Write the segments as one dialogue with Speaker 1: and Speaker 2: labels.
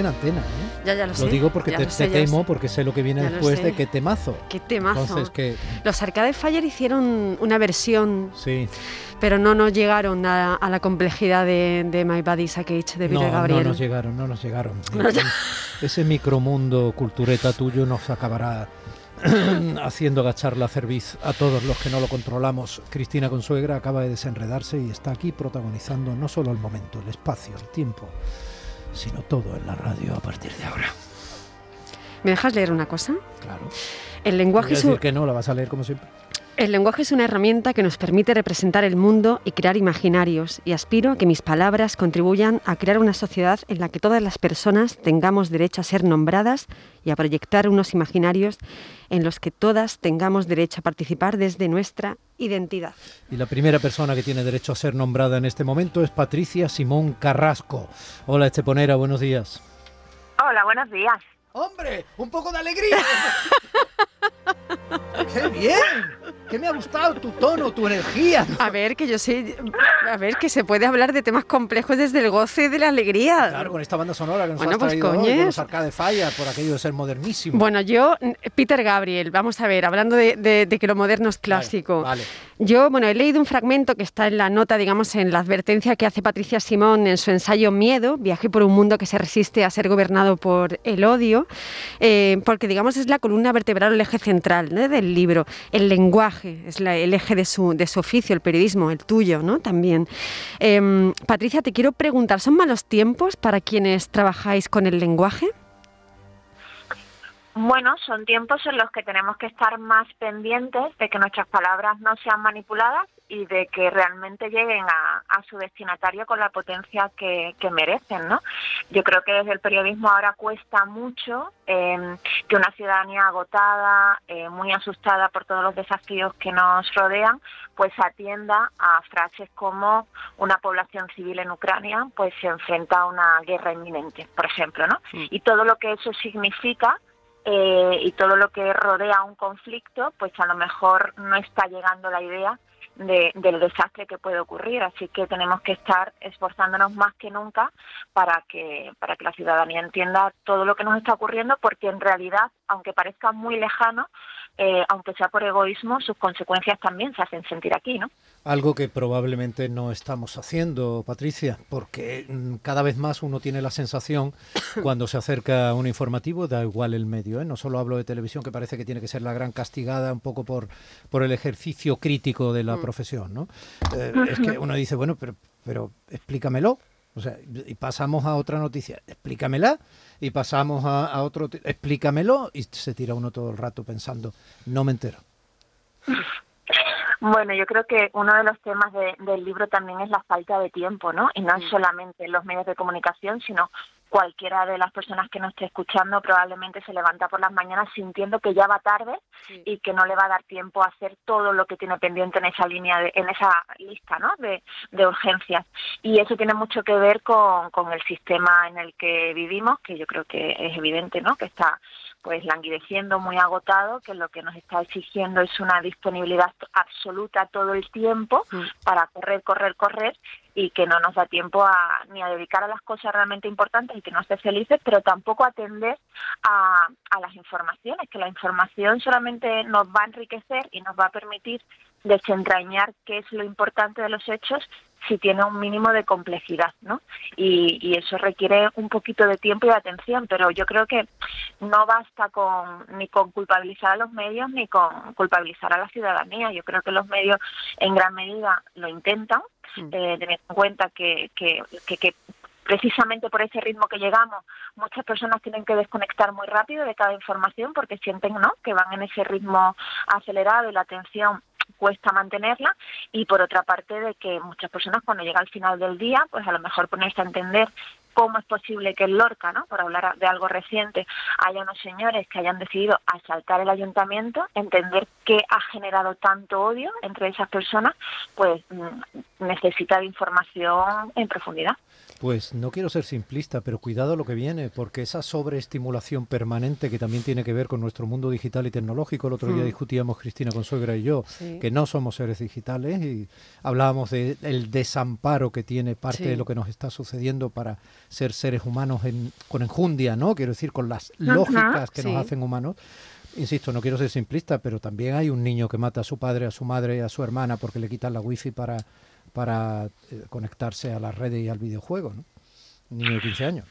Speaker 1: En antena, ¿eh?
Speaker 2: Ya, ya lo, sé.
Speaker 1: Lo digo porque te, temo, porque sé lo que viene después de qué temazo.
Speaker 2: Qué temazo.
Speaker 1: Entonces, que...
Speaker 2: Los Arcade Fire hicieron una versión.
Speaker 1: Sí.
Speaker 2: Pero no nos llegaron a, la complejidad de, de, My Body's a Cage de Peter Gabriel.
Speaker 1: No nos llegaron, no nos llegaron. Ese micromundo cultureta tuyo nos acabará haciendo agachar la cerviz a todos los que no lo controlamos. Cristina Consuegra acaba de desenredarse y está aquí protagonizando no solo el momento, el espacio, el tiempo sino todo en la radio a partir de ahora.
Speaker 2: ¿Me dejas leer una cosa?
Speaker 1: Claro.
Speaker 2: El lenguaje
Speaker 1: decir que no, la vas a leer como siempre.
Speaker 2: El lenguaje es una herramienta que nos permite representar el mundo y crear imaginarios, y aspiro a que mis palabras contribuyan a crear una sociedad en la que todas las personas tengamos derecho a ser nombradas y a proyectar unos imaginarios en los que todas tengamos derecho a participar desde nuestra identidad.
Speaker 1: Y la primera persona que tiene derecho a ser nombrada en este momento es Patricia Simón Carrasco. Hola, Esteponera, buenos días.
Speaker 3: Hola, buenos días.
Speaker 1: ¡Hombre! ¡Un poco de alegría! ¡Qué bien! ¿Qué me ha gustado tu tono, tu energía?
Speaker 2: A ver, que yo sé, a ver, que se puede hablar de temas complejos desde el goce de la alegría.
Speaker 1: Claro, con esta banda sonora que nos bueno, has pues traído hoy, con los Arcade Fire, por aquello de ser modernísimo.
Speaker 2: Bueno, yo, Peter Gabriel, vamos a ver, hablando de, que lo moderno es clásico.
Speaker 1: Vale,
Speaker 2: Yo, bueno, he leído un fragmento que está en la nota, digamos, en la advertencia que hace Patricia Simón en su ensayo Miedo, viaje por un mundo que se resiste a ser gobernado por el odio, eh, porque, digamos, es la columna vertebral, el eje central del libro, el lenguaje, es el eje de su, de su oficio, el periodismo, el tuyo, ¿no? También. Em, Patricia, te quiero preguntar, ¿son malos tiempos para quienes trabajáis con el lenguaje?
Speaker 3: Bueno, son tiempos en los que tenemos que estar más pendientes de que nuestras palabras no sean manipuladas y de que realmente lleguen a, su destinatario con la potencia que, merecen, ¿no? Yo creo que desde el periodismo ahora cuesta mucho em, que una ciudadanía agotada, eh, muy asustada por todos los desafíos que nos rodean, pues atienda a frases como una población civil en Ucrania pues se enfrenta a una guerra inminente, por ejemplo, ¿no? Y todo lo que eso significa eh, y todo lo que rodea un conflicto, pues a lo mejor no está llegando la idea del desastre que puede ocurrir. Así que tenemos que estar esforzándonos más que nunca para que, para que la ciudadanía entienda todo lo que nos está ocurriendo, porque en realidad, aunque parezca muy lejano, eh, aunque sea por egoísmo, sus consecuencias también se hacen sentir aquí, ¿no?
Speaker 1: Algo que probablemente no estamos haciendo, Patricia, porque mm, cada vez más uno tiene la sensación cuando se acerca un informativo, da igual el medio, ¿eh? no solo hablo de televisión, que parece que tiene que ser la gran castigada un poco por, por el ejercicio crítico de la mm. profesión, ¿no? Eh, es que uno dice, bueno, pero, pero explícamelo, o sea, y pasamos a otra noticia, explícamela, y pasamos a, otro, explícamelo, y se tira uno todo el rato pensando, no me entero.
Speaker 3: Bueno, yo creo que uno de los temas del libro también es la falta de tiempo, ¿no? Y no es solamente los medios de comunicación, sino cualquiera de las personas que nos esté escuchando probablemente se levanta por las mañanas sintiendo que ya va tarde y que no le va a dar tiempo a hacer todo lo que tiene pendiente en esa línea, de, en esa lista ¿no? de, de, urgencias. Y eso tiene mucho que ver con, con el sistema en el que vivimos, que yo creo que es evidente, ¿no? que está pues languideciendo, muy agotado, que lo que nos está exigiendo es una disponibilidad absoluta todo el tiempo para correr, correr, correr y que no nos da tiempo a, ni a dedicar a las cosas realmente importantes y que nos hace felices, pero tampoco atender a, a las informaciones, que la información solamente nos va a enriquecer y nos va a permitir desentrañar qué es lo importante de los hechos si tiene un mínimo de complejidad, ¿no? Y, y, eso requiere un poquito de tiempo y de atención, pero yo creo que no basta con ni con culpabilizar a los medios ni con culpabilizar a la ciudadanía. Yo creo que los medios en gran medida lo intentan, eh, teniendo en cuenta que, que, que, que precisamente por ese ritmo que llegamos, muchas personas tienen que desconectar muy rápido de cada información porque sienten ¿no? que van en ese ritmo acelerado y la atención cuesta mantenerla y por otra parte de que muchas personas cuando llega al final del día pues a lo mejor ponerse a entender cómo es posible que en Lorca, ¿no? por hablar de algo reciente, haya unos señores que hayan decidido asaltar el ayuntamiento, entender qué ha generado tanto odio entre esas personas, pues mm, necesita de información en profundidad.
Speaker 1: Pues no quiero ser simplista, pero cuidado lo que viene, porque esa sobreestimulación permanente que también tiene que ver con nuestro mundo digital y tecnológico, el otro día hmm. discutíamos Cristina Consuegra y yo, que no somos seres digitales y hablábamos del desamparo que tiene parte de lo que nos está sucediendo para ser seres humanos con enjundia, ¿no? Quiero decir, con las lógicas que nos hacen humanos. Insisto, no quiero ser simplista, pero también hay un niño que mata a su padre, a su madre, a su hermana porque le quitan la wifi para para eh, conectarse a las redes y al videojuego, ¿no? Un niño de 15 años.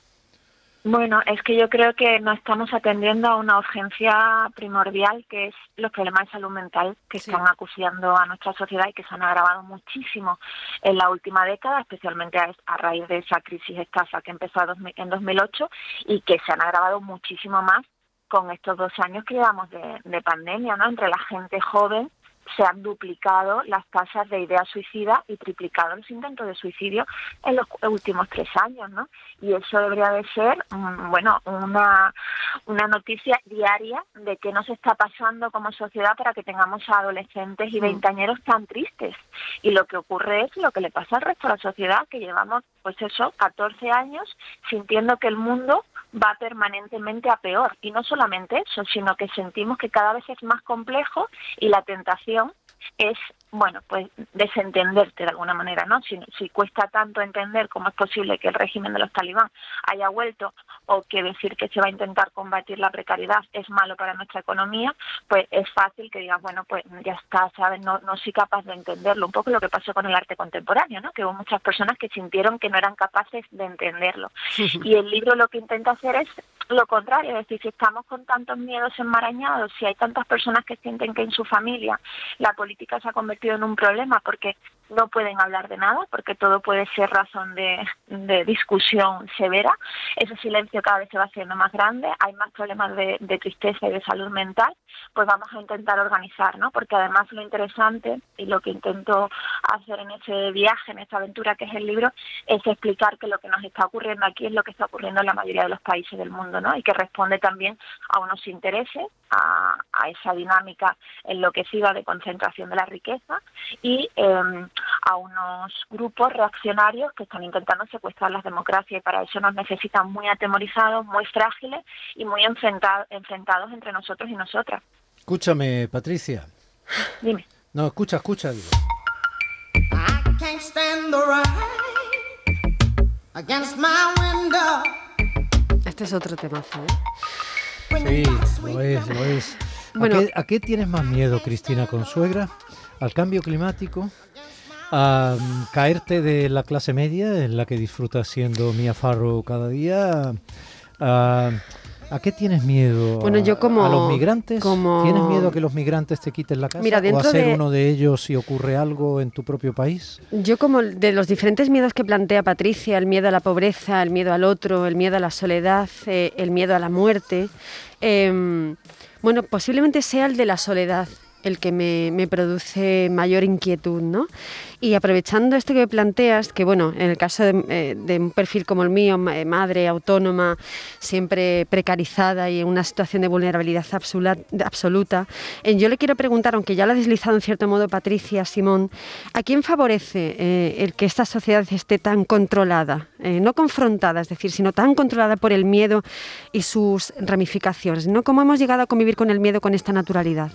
Speaker 3: Bueno, es que yo creo que no estamos atendiendo a una urgencia primordial, que es los problemas de salud mental que están acuciando a nuestra sociedad y que se han agravado muchísimo en la última década, especialmente a, raíz de esa crisis escasa que empezó en 2008 y que se han agravado muchísimo más con estos dos años que llevamos de, de pandemia, ¿no? Entre la gente joven se han duplicado las tasas de ideas suicida y triplicado los intentos de suicidio en los últimos tres años, ¿no? Y eso debería de ser, mm, bueno, una, una noticia diaria de qué nos está pasando como sociedad para que tengamos a adolescentes y veinteañeros tan tristes. Y lo que ocurre es lo que le pasa al resto de la sociedad, que llevamos, pues eso, 14 años sintiendo que el mundo va permanentemente a peor. Y no solamente eso, sino que sentimos que cada vez es más complejo y la tentación es bueno, pues desentenderte de alguna manera, ¿no? Si, si, cuesta tanto entender cómo es posible que el régimen de los talibán haya vuelto o que decir que se va a intentar combatir la precariedad es malo para nuestra economía, pues es fácil que digas, bueno, pues ya está, ¿sabes? No, no soy capaz de entenderlo. Un poco lo que pasó con el arte contemporáneo, ¿no? Que hubo muchas personas que sintieron que no eran capaces de entenderlo. Y el libro lo que intenta hacer es lo contrario, es decir, si estamos con tantos miedos enmarañados, si hay tantas personas que sienten que en su familia la política se ha convertido en un problema porque no pueden hablar de nada, porque todo puede ser razón de, discusión severa, ese silencio cada vez se va haciendo más grande, hay más problemas de, de, tristeza y de salud mental, pues vamos a intentar organizar, ¿no? Porque además lo interesante y lo que intento hacer en ese viaje, en esta aventura que es el libro, es explicar que lo que nos está ocurriendo aquí es lo que está ocurriendo en la mayoría de los países del mundo, ¿no? Y que responde también a unos intereses, a, esa dinámica enloquecida de concentración de la riqueza y em, a unos grupos reaccionarios que están intentando secuestrar las democracias y para eso nos necesitan muy atemorizados, muy frágiles y muy enfrentados, enfrentados entre nosotros y nosotras.
Speaker 1: Escúchame, Patricia.
Speaker 3: Dime.
Speaker 1: No, escucha, escucha.
Speaker 2: Este es otro temazo, ¿eh?
Speaker 1: Sí, lo es, lo es. ¿A, qué, tienes más miedo, Cristina Consuegra? ¿Al cambio climático? ¿A caerte de la clase media en la que disfrutas siendo Mia Farro cada día? ¿A, qué tienes miedo?
Speaker 2: Bueno, yo como,
Speaker 1: ¿A los migrantes? ¿Tienes miedo a que los migrantes te quiten la casa? ¿O a ser uno de ellos si ocurre algo en tu propio país?
Speaker 2: Yo como de los diferentes miedos que plantea Patricia, el miedo a la pobreza, el miedo al otro, el miedo a la soledad, eh, el miedo a la muerte, Em, bueno, posiblemente sea el de la soledad el que me, produce mayor inquietud, ¿no? Y aprovechando esto que planteas, que bueno, en el caso de, eh, un perfil como el mío, eh, madre autónoma, siempre precarizada y en una situación de vulnerabilidad absoluta, eh, yo le quiero preguntar, aunque ya lo ha deslizado en cierto modo Patricia Simón, ¿a quién favorece el que esta sociedad esté tan controlada, no confrontada, es decir, sino tan controlada por el miedo y sus ramificaciones? ¿no? ¿Cómo hemos llegado a convivir con el miedo con esta naturalidad?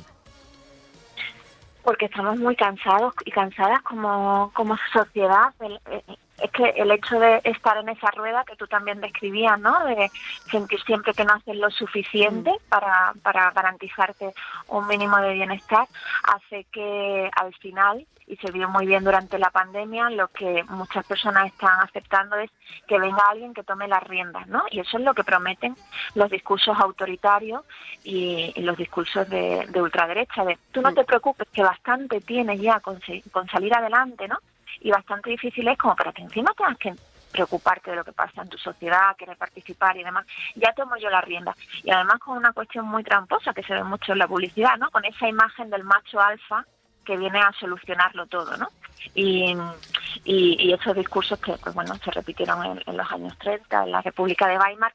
Speaker 3: Porque estamos muy cansados y cansadas como, como sociedad. Es que el hecho de estar en esa rueda que tú también describías, ¿no? De sentir siempre que no haces lo suficiente mm. para, para garantizarte un mínimo de bienestar, hace que al final, y se vio muy bien durante la pandemia, lo que muchas personas están aceptando es que venga alguien que tome las riendas, ¿no? Y eso es lo que prometen los discursos autoritarios y, los discursos de, ultraderecha, de tú no mm. te preocupes, que bastante tienes ya con, con salir adelante, ¿no? Y bastante difícil es como para que encima tengas que preocuparte de lo que pasa en tu sociedad, querer participar y demás, ya tomo yo la rienda. Y además con una cuestión muy tramposa que se ve mucho en la publicidad, ¿no? Con esa imagen del macho alfa que viene a solucionarlo todo, ¿no? Y, y, esos discursos que, pues bueno, se repitieron en los años 30, en la República de Weimar,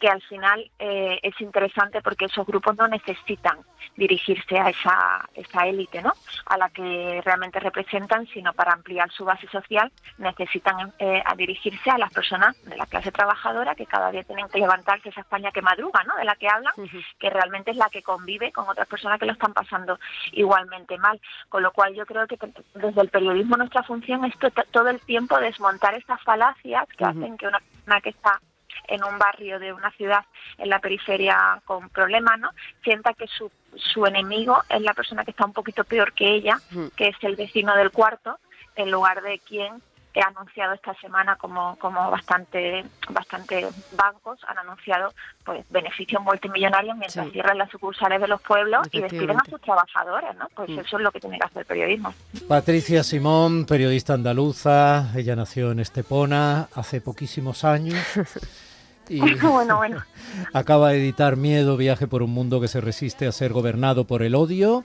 Speaker 3: que al final eh, es interesante porque esos grupos no necesitan dirigirse a esa, esa élite ¿no? a la que realmente representan, sino para ampliar su base social necesitan eh, a dirigirse a las personas de la clase trabajadora que cada día tienen que levantarse esa España que madruga, ¿no? de la que hablan, que realmente es la que convive con otras personas que lo están pasando igualmente mal. Con lo cual yo creo que desde el periodismo nuestra función es todo el tiempo desmontar estas falacias que hacen que una persona que está en un barrio de una ciudad en la periferia con problemas, ¿no? Sienta que su, su enemigo es la persona que está un poquito peor que ella, que es el vecino del cuarto, en lugar de quien he anunciado esta semana como, como bastante bastante bancos han anunciado pues beneficios multimillonarios mientras cierran las sucursales de los pueblos y despiden a sus trabajadores, ¿no? Pues eso es lo que tiene que hacer el periodismo.
Speaker 1: Patricia Simón, periodista andaluza, ella nació en Estepona hace poquísimos años. Y bueno, bueno. acaba de editar Miedo, viaje por un mundo que se resiste a ser gobernado por el odio,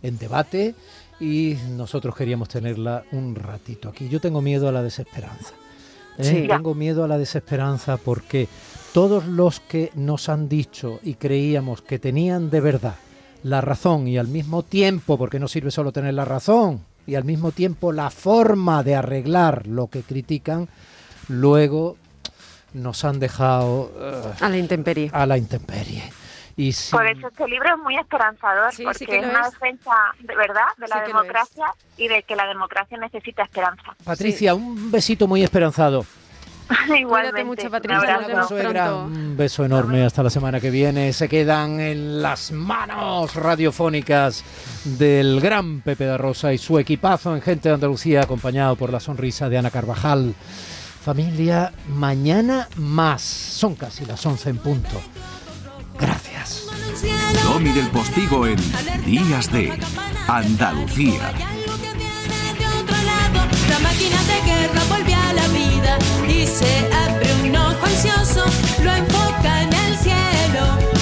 Speaker 1: en debate, y nosotros queríamos tenerla un ratito aquí. Yo tengo miedo a la desesperanza. ¿eh? Tengo miedo a la desesperanza porque todos los que nos han dicho y creíamos que tenían de verdad la razón y al mismo tiempo, porque no sirve solo tener la razón, y al mismo tiempo la forma de arreglar lo que critican, luego nos han dejado
Speaker 2: a la intemperie.
Speaker 1: A la intemperie.
Speaker 3: Y Por eso este libro es muy esperanzador, porque es una defensa de verdad de la democracia y de que la democracia necesita esperanza.
Speaker 1: Patricia, un besito muy esperanzado.
Speaker 3: Igualmente.
Speaker 2: mucho, Patricia.
Speaker 1: Un beso enorme. Hasta la semana que viene. Se quedan en las manos radiofónicas del gran Pepe da Rosa y su equipazo en Gente de Andalucía, acompañado por la sonrisa de Ana Carvajal. Familia, mañana más. Son casi las 11 en punto.
Speaker 4: Tommy del Postigo en Días de Andalucía.
Speaker 5: La máquina de guerra volvió a la vida y se abre un ojo ansioso, lo enfoca en el cielo.